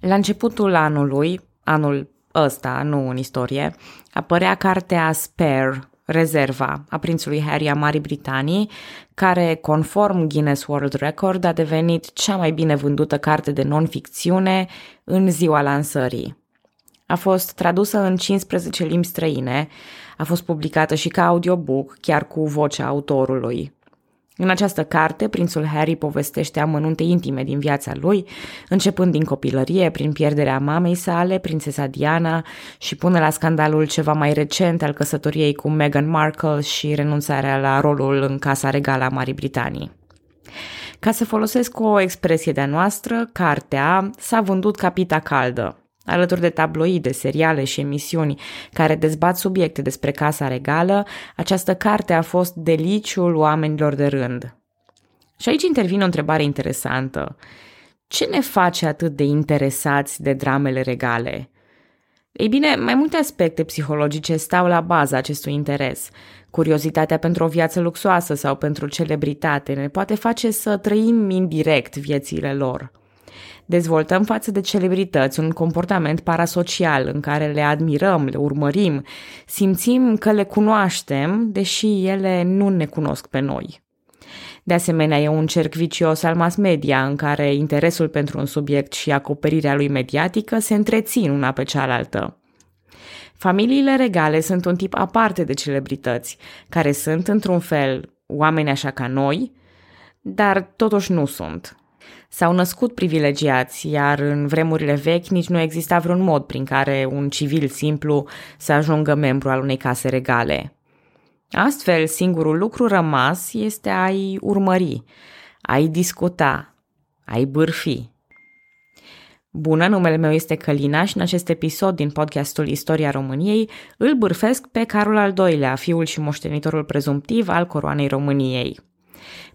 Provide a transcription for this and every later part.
La începutul anului, anul ăsta, nu în istorie, apărea cartea Spare, Rezerva, a prințului Harry a Marii Britanii, care, conform Guinness World Record, a devenit cea mai bine vândută carte de non-ficțiune în ziua lansării. A fost tradusă în 15 limbi străine, a fost publicată și ca audiobook, chiar cu vocea autorului. În această carte, prințul Harry povestește amănunte intime din viața lui, începând din copilărie, prin pierderea mamei sale, prințesa Diana, și până la scandalul ceva mai recent al căsătoriei cu Meghan Markle și renunțarea la rolul în Casa Regală a Marii Britanii. Ca să folosesc o expresie de-a noastră, cartea s-a vândut ca pita caldă, Alături de tabloide, seriale și emisiuni care dezbat subiecte despre Casa Regală, această carte a fost deliciul oamenilor de rând. Și aici intervine o întrebare interesantă. Ce ne face atât de interesați de dramele regale? Ei bine, mai multe aspecte psihologice stau la baza acestui interes. Curiozitatea pentru o viață luxoasă sau pentru celebritate ne poate face să trăim indirect viețile lor – Dezvoltăm față de celebrități un comportament parasocial în care le admirăm, le urmărim, simțim că le cunoaștem, deși ele nu ne cunosc pe noi. De asemenea, e un cerc vicios al mass media în care interesul pentru un subiect și acoperirea lui mediatică se întrețin una pe cealaltă. Familiile regale sunt un tip aparte de celebrități, care sunt, într-un fel, oameni așa ca noi, dar totuși nu sunt. S-au născut privilegiați, iar în vremurile vechi nici nu exista vreun mod prin care un civil simplu să ajungă membru al unei case regale. Astfel, singurul lucru rămas este a-i urmări, a-i discuta, a-i bârfi. Bună, numele meu este Călina și în acest episod din podcastul Istoria României îl bârfesc pe Carol al II-lea, fiul și moștenitorul prezumptiv al coroanei României.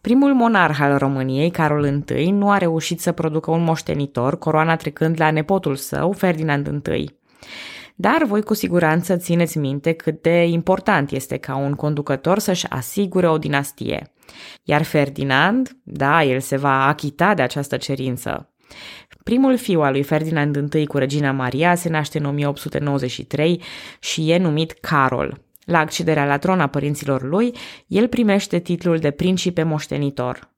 Primul monarh al României, Carol I, nu a reușit să producă un moștenitor, coroana trecând la nepotul său, Ferdinand I. Dar voi cu siguranță țineți minte cât de important este ca un conducător să-și asigure o dinastie. Iar Ferdinand, da, el se va achita de această cerință. Primul fiu al lui Ferdinand I cu regina Maria se naște în 1893 și e numit Carol. La accederea la tron a părinților lui, el primește titlul de principe moștenitor.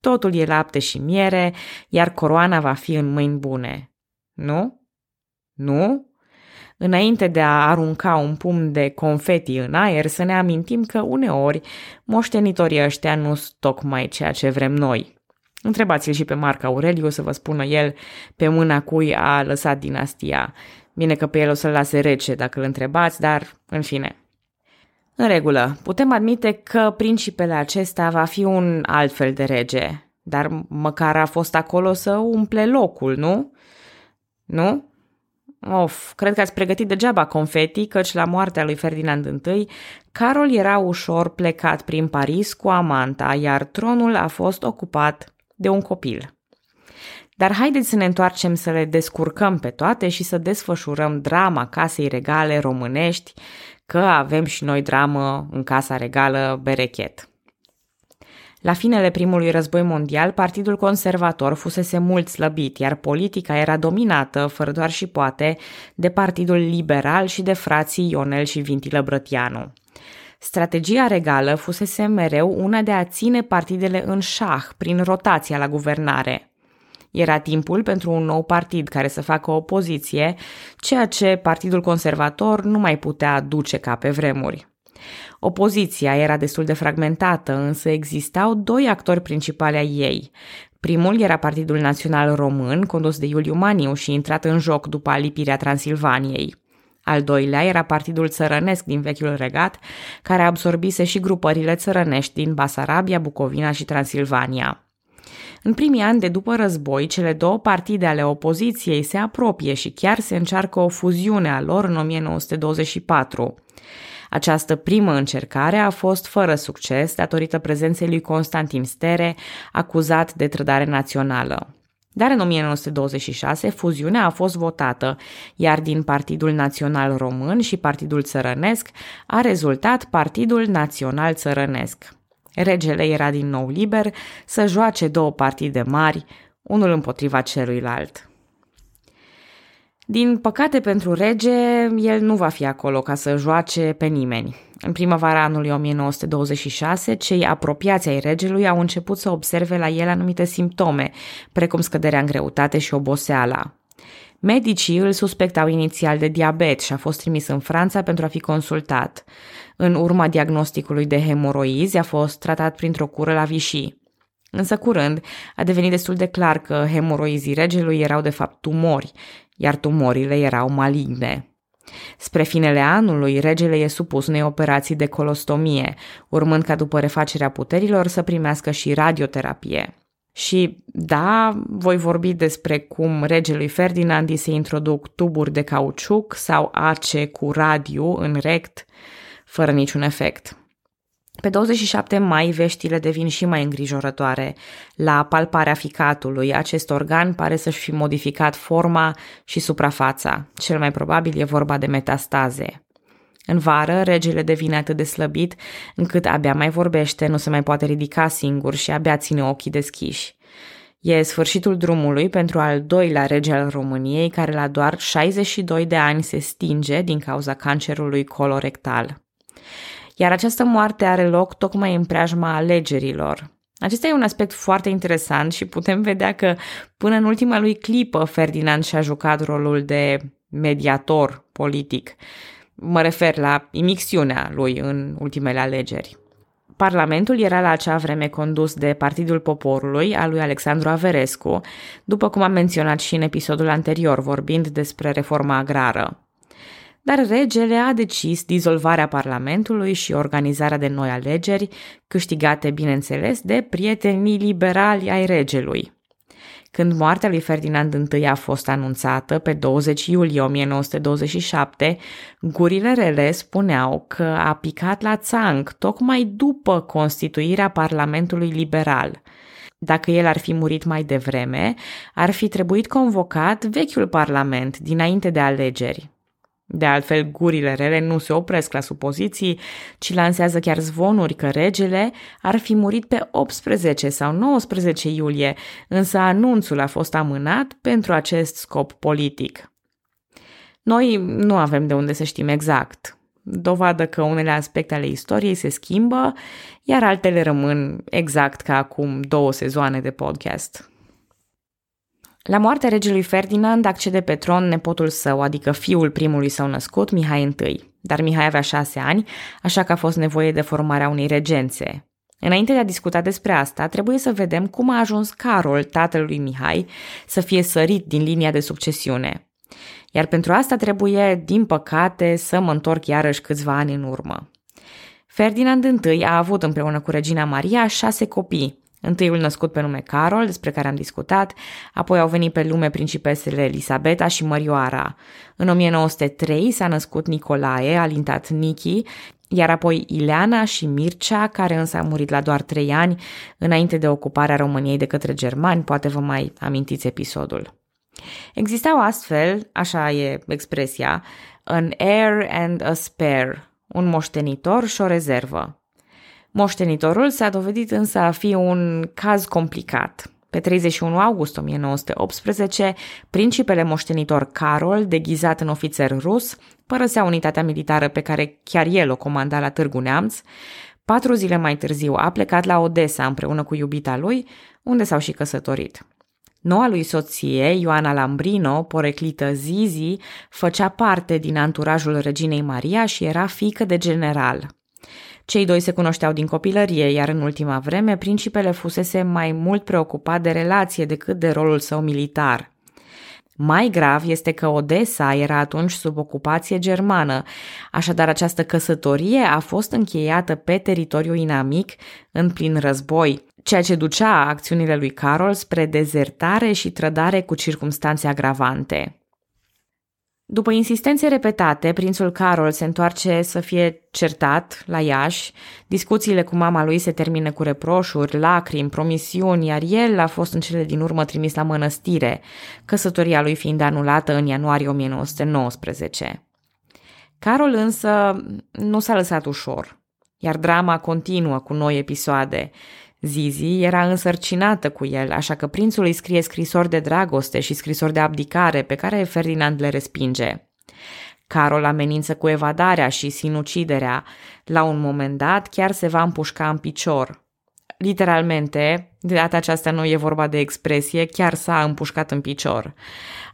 Totul e lapte și miere, iar coroana va fi în mâini bune. Nu? Nu? Înainte de a arunca un pumn de confeti în aer, să ne amintim că uneori moștenitorii ăștia nu sunt tocmai ceea ce vrem noi. Întrebați-l și pe Marc Aureliu să vă spună el pe mâna cui a lăsat dinastia. Bine că pe el o să-l lase rece dacă îl întrebați, dar în fine. În regulă, putem admite că principele acesta va fi un alt fel de rege, dar măcar a fost acolo să umple locul, nu? Nu? Of, cred că ați pregătit degeaba confeti, căci la moartea lui Ferdinand I, Carol era ușor plecat prin Paris cu amanta, iar tronul a fost ocupat de un copil. Dar haideți să ne întoarcem să le descurcăm pe toate și să desfășurăm drama casei regale românești, că avem și noi dramă în Casa Regală Berechet. La finele primului război mondial, Partidul Conservator fusese mult slăbit, iar politica era dominată, fără doar și poate, de Partidul Liberal și de frații Ionel și Vintilă Brătianu. Strategia regală fusese mereu una de a ține partidele în șah prin rotația la guvernare. Era timpul pentru un nou partid care să facă opoziție, ceea ce Partidul Conservator nu mai putea duce ca pe vremuri. Opoziția era destul de fragmentată, însă existau doi actori principali ai ei. Primul era Partidul Național Român, condus de Iuliu Maniu și intrat în joc după alipirea Transilvaniei. Al doilea era Partidul Țărănesc din vechiul regat, care absorbise și grupările țărănești din Basarabia, Bucovina și Transilvania. În primii ani de după război, cele două partide ale opoziției se apropie și chiar se încearcă o fuziune a lor în 1924. Această primă încercare a fost fără succes datorită prezenței lui Constantin Stere, acuzat de trădare națională. Dar în 1926 fuziunea a fost votată, iar din Partidul Național Român și Partidul Țărănesc a rezultat Partidul Național Țărănesc. Regele era din nou liber să joace două partide mari, unul împotriva celuilalt. Din păcate pentru rege, el nu va fi acolo ca să joace pe nimeni. În primăvara anului 1926, cei apropiați ai regelui au început să observe la el anumite simptome, precum scăderea în greutate și oboseala. Medicii îl suspectau inițial de diabet și a fost trimis în Franța pentru a fi consultat. În urma diagnosticului de hemoroizi a fost tratat printr-o cură la Vichy. Însă curând a devenit destul de clar că hemoroizii regelui erau de fapt tumori, iar tumorile erau maligne. Spre finele anului, regele e supus unei operații de colostomie, urmând ca după refacerea puterilor să primească și radioterapie. Și da, voi vorbi despre cum regelui Ferdinand îi se introduc tuburi de cauciuc sau ace cu radiu în rect, fără niciun efect. Pe 27 mai, veștile devin și mai îngrijorătoare. La palparea ficatului, acest organ pare să-și fi modificat forma și suprafața. Cel mai probabil e vorba de metastaze. În vară, regele devine atât de slăbit încât abia mai vorbește, nu se mai poate ridica singur și abia ține ochii deschiși. E sfârșitul drumului pentru al doilea rege al României, care la doar 62 de ani se stinge din cauza cancerului colorectal. Iar această moarte are loc tocmai în preajma alegerilor. Acesta e un aspect foarte interesant și putem vedea că până în ultima lui clipă Ferdinand și-a jucat rolul de mediator politic. Mă refer la imixtiunea lui în ultimele alegeri. Parlamentul era la acea vreme condus de Partidul Poporului, al lui Alexandru Averescu, după cum am menționat și în episodul anterior, vorbind despre reforma agrară. Dar regele a decis dizolvarea Parlamentului și organizarea de noi alegeri, câștigate, bineînțeles, de prietenii liberali ai regelui. Când moartea lui Ferdinand I a fost anunțată pe 20 iulie 1927, gurile rele spuneau că a picat la țanc tocmai după constituirea Parlamentului Liberal. Dacă el ar fi murit mai devreme, ar fi trebuit convocat vechiul Parlament dinainte de alegeri. De altfel, gurile rele nu se opresc la supoziții, ci lansează chiar zvonuri că regele ar fi murit pe 18 sau 19 iulie, însă anunțul a fost amânat pentru acest scop politic. Noi nu avem de unde să știm exact. Dovadă că unele aspecte ale istoriei se schimbă, iar altele rămân exact ca acum două sezoane de podcast. La moartea regelui Ferdinand accede pe tron nepotul său, adică fiul primului său născut, Mihai I. Dar Mihai avea șase ani, așa că a fost nevoie de formarea unei regențe. Înainte de a discuta despre asta, trebuie să vedem cum a ajuns Carol, tatălui Mihai, să fie sărit din linia de succesiune. Iar pentru asta trebuie, din păcate, să mă întorc iarăși câțiva ani în urmă. Ferdinand I a avut împreună cu regina Maria șase copii, Întâiul născut pe nume Carol, despre care am discutat, apoi au venit pe lume principesele Elisabeta și Mărioara. În 1903 s-a născut Nicolae, alintat Niki, iar apoi Ileana și Mircea, care însă a murit la doar trei ani, înainte de ocuparea României de către germani, poate vă mai amintiți episodul. Existau astfel, așa e expresia, an heir and a spare, un moștenitor și o rezervă. Moștenitorul s-a dovedit însă a fi un caz complicat. Pe 31 august 1918, principele moștenitor Carol, deghizat în ofițer rus, părăsea unitatea militară pe care chiar el o comanda la Târgu Neamț. Patru zile mai târziu a plecat la Odessa împreună cu iubita lui, unde s-au și căsătorit. Noua lui soție, Ioana Lambrino, poreclită Zizi, făcea parte din anturajul reginei Maria și era fică de general. Cei doi se cunoșteau din copilărie, iar în ultima vreme principele fusese mai mult preocupat de relație decât de rolul său militar. Mai grav este că Odessa era atunci sub ocupație germană, așadar această căsătorie a fost încheiată pe teritoriu inamic în plin război, ceea ce ducea acțiunile lui Carol spre dezertare și trădare cu circumstanțe agravante. După insistențe repetate, prințul Carol se întoarce să fie certat la Iași, discuțiile cu mama lui se termină cu reproșuri, lacrimi, promisiuni, iar el a fost în cele din urmă trimis la mănăstire, căsătoria lui fiind anulată în ianuarie 1919. Carol însă nu s-a lăsat ușor, iar drama continuă cu noi episoade. Zizi era însărcinată cu el, așa că prințul îi scrie scrisori de dragoste și scrisori de abdicare pe care Ferdinand le respinge. Carol amenință cu evadarea și sinuciderea. La un moment dat chiar se va împușca în picior. Literalmente, de data aceasta nu e vorba de expresie, chiar s-a împușcat în picior.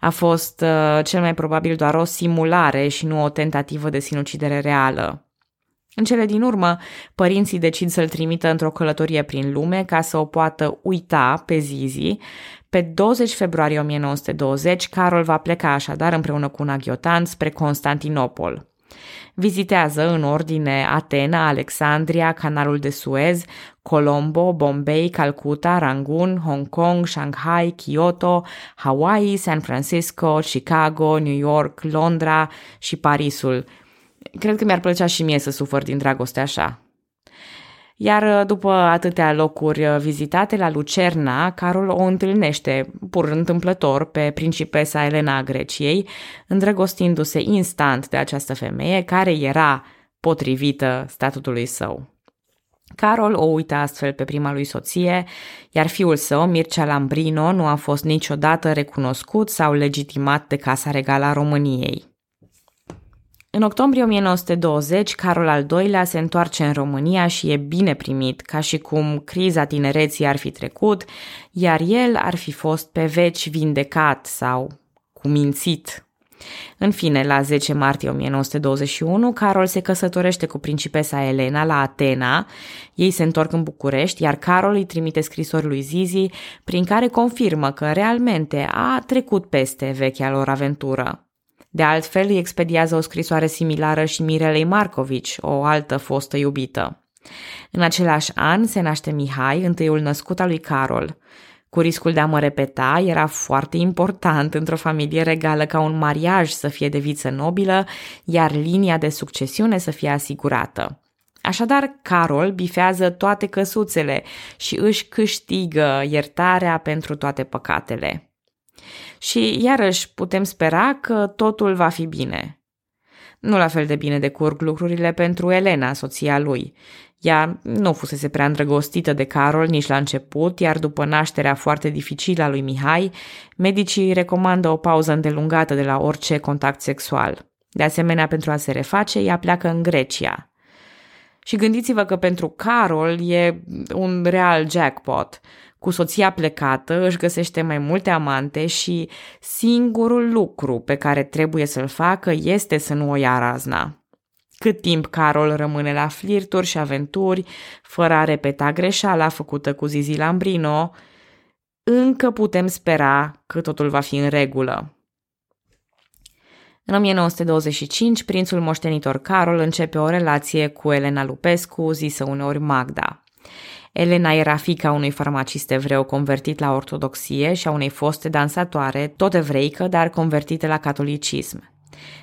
A fost uh, cel mai probabil doar o simulare și nu o tentativă de sinucidere reală. În cele din urmă, părinții decid să-l trimită într-o călătorie prin lume ca să o poată uita pe Zizi. Pe 20 februarie 1920, Carol va pleca așadar împreună cu un aghiotant spre Constantinopol. Vizitează în ordine Atena, Alexandria, Canalul de Suez, Colombo, Bombay, Calcutta, Rangoon, Hong Kong, Shanghai, Kyoto, Hawaii, San Francisco, Chicago, New York, Londra și Parisul – Cred că mi-ar plăcea și mie să sufăr din dragoste așa. Iar uh, după atâtea locuri uh, vizitate la Lucerna, Carol o întâlnește, pur întâmplător, pe principesa Elena a Greciei, îndrăgostindu-se instant de această femeie care era potrivită statutului său. Carol o uită astfel pe prima lui soție, iar fiul său, Mircea Lambrino, nu a fost niciodată recunoscut sau legitimat de Casa Regală a României. În octombrie 1920, Carol al II-lea se întoarce în România și e bine primit, ca și cum criza tinereții ar fi trecut, iar el ar fi fost pe veci vindecat sau cumințit. În fine, la 10 martie 1921, Carol se căsătorește cu principesa Elena la Atena, ei se întorc în București, iar Carol îi trimite scrisori lui Zizi, prin care confirmă că realmente a trecut peste vechea lor aventură. De altfel, îi expediază o scrisoare similară și Mirelei Marcovici, o altă fostă iubită. În același an se naște Mihai, întâiul născut al lui Carol. Cu riscul de a mă repeta, era foarte important într-o familie regală ca un mariaj să fie de viță nobilă, iar linia de succesiune să fie asigurată. Așadar, Carol bifează toate căsuțele și își câștigă iertarea pentru toate păcatele. Și iarăși putem spera că totul va fi bine. Nu la fel de bine decurg lucrurile pentru Elena, soția lui. Ea nu fusese prea îndrăgostită de Carol nici la început, iar după nașterea foarte dificilă a lui Mihai, medicii recomandă o pauză îndelungată de la orice contact sexual. De asemenea, pentru a se reface, ea pleacă în Grecia. Și gândiți-vă că pentru Carol e un real jackpot. Cu soția plecată își găsește mai multe amante și singurul lucru pe care trebuie să-l facă este să nu o ia razna. Cât timp Carol rămâne la flirturi și aventuri, fără a repeta greșeala făcută cu Zizi Lambrino, încă putem spera că totul va fi în regulă. În 1925, prințul moștenitor Carol începe o relație cu Elena Lupescu, zisă uneori Magda. Elena era fica unui farmacist evreu convertit la ortodoxie și a unei foste dansatoare, tot evreică, dar convertite la catolicism.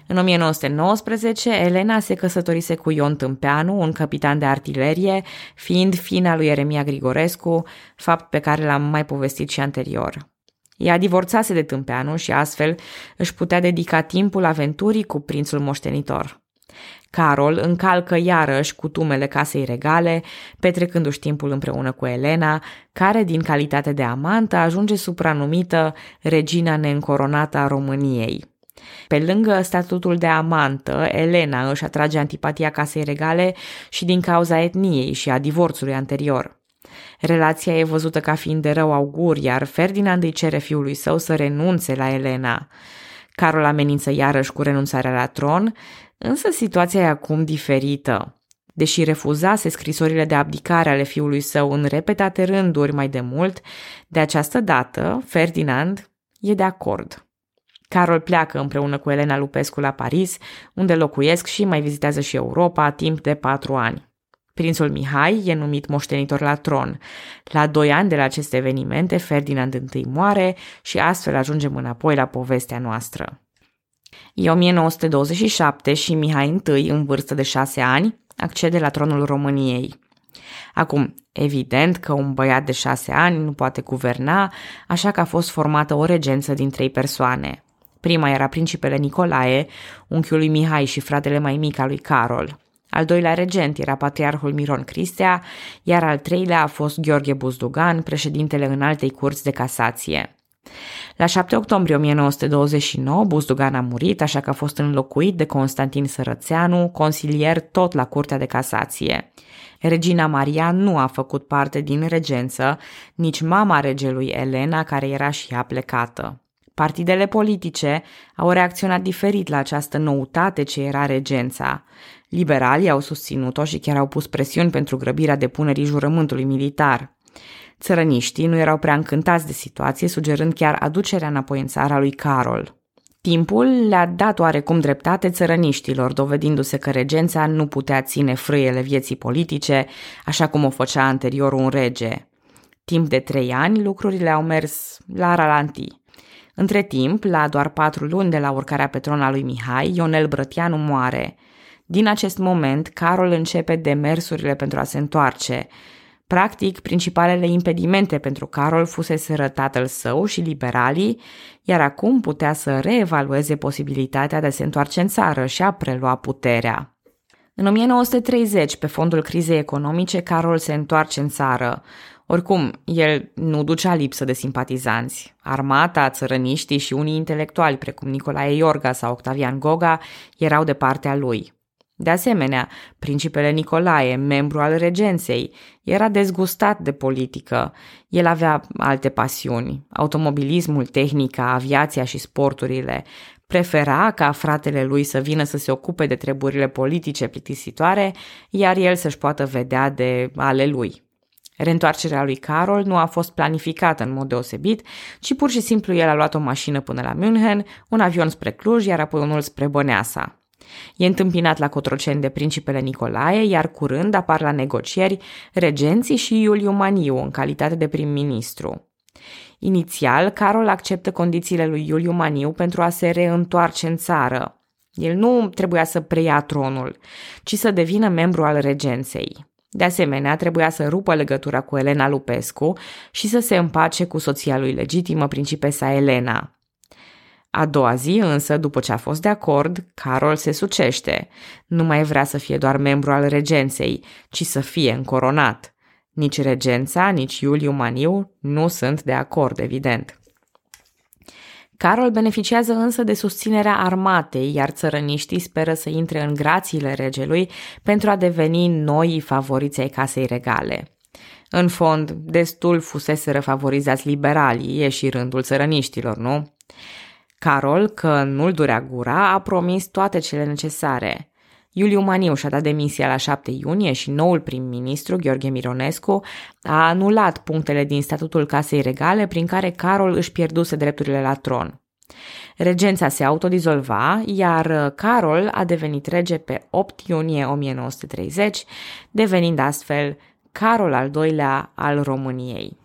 În 1919, Elena se căsătorise cu Ion Tâmpeanu, un capitan de artilerie, fiind fina lui Eremia Grigorescu, fapt pe care l-am mai povestit și anterior. Ea divorțase de Tâmpeanu și astfel își putea dedica timpul aventurii cu prințul moștenitor. Carol încalcă iarăși cutumele casei regale, petrecându-și timpul împreună cu Elena, care, din calitate de amantă, ajunge supranumită regina neîncoronată a României. Pe lângă statutul de amantă, Elena își atrage antipatia casei regale și din cauza etniei și a divorțului anterior. Relația e văzută ca fiind de rău augur, iar Ferdinand îi cere fiului său să renunțe la Elena. Carol amenință iarăși cu renunțarea la tron, însă situația e acum diferită. Deși refuzase scrisorile de abdicare ale fiului său în repetate rânduri mai de mult, de această dată Ferdinand e de acord. Carol pleacă împreună cu Elena Lupescu la Paris, unde locuiesc și mai vizitează și Europa timp de patru ani. Prințul Mihai e numit moștenitor la tron. La doi ani de la aceste evenimente, Ferdinand I moare și astfel ajungem înapoi la povestea noastră. E 1927 și Mihai I, în vârstă de șase ani, accede la tronul României. Acum, evident că un băiat de șase ani nu poate guverna, așa că a fost formată o regență din trei persoane. Prima era principele Nicolae, unchiul lui Mihai și fratele mai mic al lui Carol. Al doilea regent era patriarhul Miron Cristea, iar al treilea a fost Gheorghe Buzdugan, președintele înaltei curți de casație. La 7 octombrie 1929, Buzdugan a murit, așa că a fost înlocuit de Constantin Sărățeanu, consilier tot la Curtea de Casație. Regina Maria nu a făcut parte din regență, nici mama regelui Elena, care era și ea plecată. Partidele politice au reacționat diferit la această noutate ce era regența. Liberalii au susținut-o și chiar au pus presiuni pentru grăbirea depunerii jurământului militar. Țărăniștii nu erau prea încântați de situație, sugerând chiar aducerea înapoi în țara lui Carol. Timpul le-a dat oarecum dreptate țărăniștilor, dovedindu-se că regența nu putea ține frâiele vieții politice, așa cum o făcea anterior un rege. Timp de trei ani, lucrurile au mers la ralanti. Între timp, la doar patru luni de la urcarea pe tron a lui Mihai, Ionel Brătianu moare. Din acest moment, Carol începe demersurile pentru a se întoarce. Practic, principalele impedimente pentru Carol fusese tatăl său și liberalii, iar acum putea să reevalueze posibilitatea de a se întoarce în țară și a prelua puterea. În 1930, pe fondul crizei economice, Carol se întoarce în țară. Oricum, el nu ducea lipsă de simpatizanți. Armata, țărăniștii și unii intelectuali, precum Nicolae Iorga sau Octavian Goga, erau de partea lui. De asemenea, principele Nicolae, membru al regenței, era dezgustat de politică. El avea alte pasiuni, automobilismul, tehnica, aviația și sporturile. Prefera ca fratele lui să vină să se ocupe de treburile politice plictisitoare, iar el să-și poată vedea de ale lui. Reîntoarcerea lui Carol nu a fost planificată în mod deosebit, ci pur și simplu el a luat o mașină până la München, un avion spre Cluj, iar apoi unul spre Băneasa. E întâmpinat la Cotroceni de principele Nicolae, iar curând apar la negocieri regenții și Iuliu Maniu în calitate de prim-ministru. Inițial, Carol acceptă condițiile lui Iuliu Maniu pentru a se reîntoarce în țară. El nu trebuia să preia tronul, ci să devină membru al regenței. De asemenea, trebuia să rupă legătura cu Elena Lupescu și să se împace cu soția lui legitimă, principesa Elena. A doua zi însă, după ce a fost de acord, Carol se sucește. Nu mai vrea să fie doar membru al regenței, ci să fie încoronat. Nici regența, nici Iuliu Maniu nu sunt de acord, evident. Carol beneficiază însă de susținerea armatei, iar țărăniștii speră să intre în grațiile regelui pentru a deveni noi favoriți ai casei regale. În fond, destul fusese favorizați liberalii, e și rândul țărăniștilor, nu? Carol, că nu-l durea gura, a promis toate cele necesare. Iuliu Maniu și-a dat demisia la 7 iunie și noul prim-ministru, Gheorghe Mironescu, a anulat punctele din statutul Casei Regale prin care Carol își pierduse drepturile la tron. Regența se autodizolva, iar Carol a devenit rege pe 8 iunie 1930, devenind astfel Carol al II-lea al României.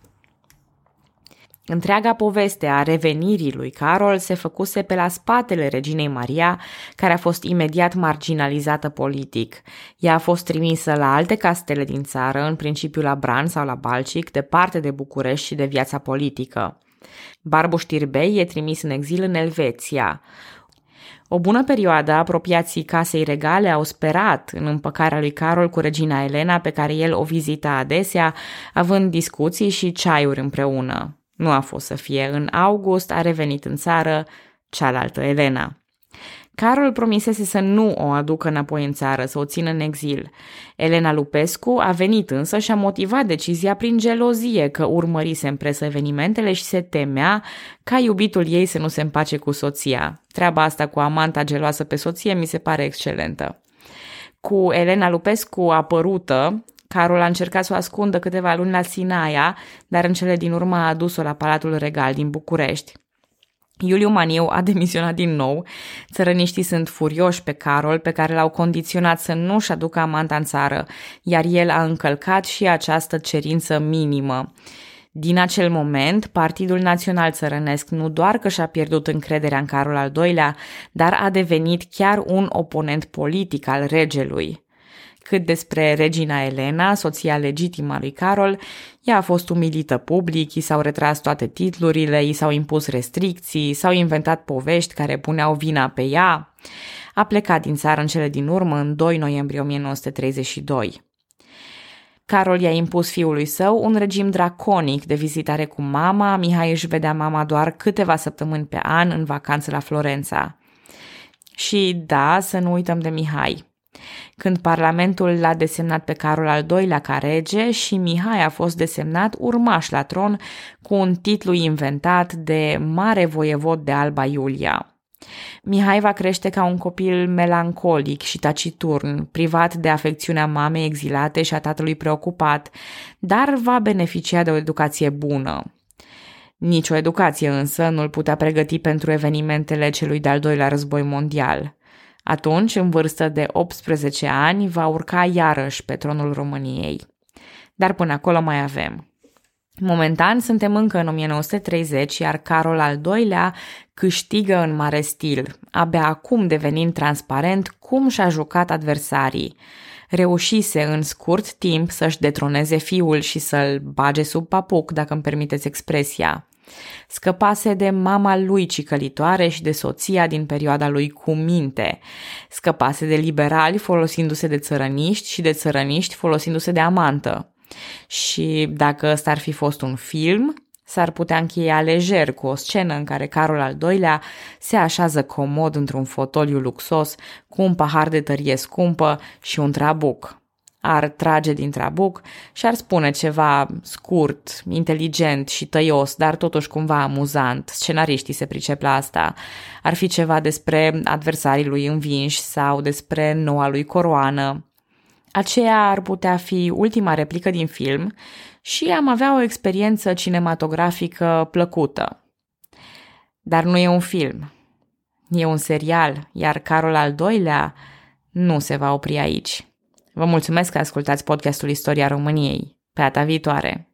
Întreaga poveste a revenirii lui Carol se făcuse pe la spatele reginei Maria, care a fost imediat marginalizată politic. Ea a fost trimisă la alte castele din țară, în principiu la Bran sau la Balcic, departe de București și de viața politică. Barbu Știrbei e trimis în exil în Elveția. O bună perioadă, apropiații casei regale au sperat în împăcarea lui Carol cu regina Elena, pe care el o vizita adesea, având discuții și ceaiuri împreună. Nu a fost să fie. În august a revenit în țară cealaltă, Elena. Carol promisese să nu o aducă înapoi în țară, să o țină în exil. Elena Lupescu a venit însă și a motivat decizia prin gelozie că urmărise în presă evenimentele și se temea ca iubitul ei să nu se împace cu soția. Treaba asta cu amanta geloasă pe soție mi se pare excelentă. Cu Elena Lupescu apărută, Carol a încercat să o ascundă câteva luni la Sinaia, dar în cele din urmă a adus-o la Palatul Regal din București. Iuliu Maniu a demisionat din nou. Țărăniștii sunt furioși pe Carol, pe care l-au condiționat să nu-și aducă amanta în țară, iar el a încălcat și această cerință minimă. Din acel moment, Partidul Național Țărănesc nu doar că și-a pierdut încrederea în Carol al II-lea, dar a devenit chiar un oponent politic al regelui. Cât despre regina Elena, soția legitimă a lui Carol, ea a fost umilită public, i s-au retras toate titlurile, i s-au impus restricții, s-au inventat povești care puneau vina pe ea. A plecat din țară în cele din urmă în 2 noiembrie 1932. Carol i-a impus fiului său un regim draconic de vizitare cu mama, Mihai își vedea mama doar câteva săptămâni pe an în vacanță la Florența. Și da, să nu uităm de Mihai. Când Parlamentul l-a desemnat pe Carol al II-lea ca rege și Mihai a fost desemnat urmaș la tron cu un titlu inventat de Mare Voievod de Alba Iulia. Mihai va crește ca un copil melancolic și taciturn, privat de afecțiunea mamei exilate și a tatălui preocupat, dar va beneficia de o educație bună. Nici o educație însă nu-l putea pregăti pentru evenimentele celui de-al doilea război mondial. Atunci, în vârstă de 18 ani, va urca iarăși pe tronul României. Dar până acolo mai avem. Momentan suntem încă în 1930, iar Carol al II-lea câștigă în mare stil, abia acum devenind transparent cum și-a jucat adversarii. Reușise în scurt timp să-și detroneze fiul și să-l bage sub papuc, dacă îmi permiteți expresia. Scăpase de mama lui cicălitoare și de soția din perioada lui cu minte. Scăpase de liberali folosindu-se de țărăniști și de țărăniști folosindu-se de amantă. Și dacă ăsta ar fi fost un film, s-ar putea încheia lejer cu o scenă în care Carol al II-lea se așează comod într-un fotoliu luxos cu un pahar de tărie scumpă și un trabuc. Ar trage din trabuc și ar spune ceva scurt, inteligent și tăios, dar totuși cumva amuzant. Scenariștii se pricep la asta. Ar fi ceva despre adversarii lui învinși sau despre noua lui coroană. Aceea ar putea fi ultima replică din film și am avea o experiență cinematografică plăcută. Dar nu e un film. E un serial, iar Carol al doilea nu se va opri aici. Vă mulțumesc că ascultați podcastul Istoria României. Pe data viitoare!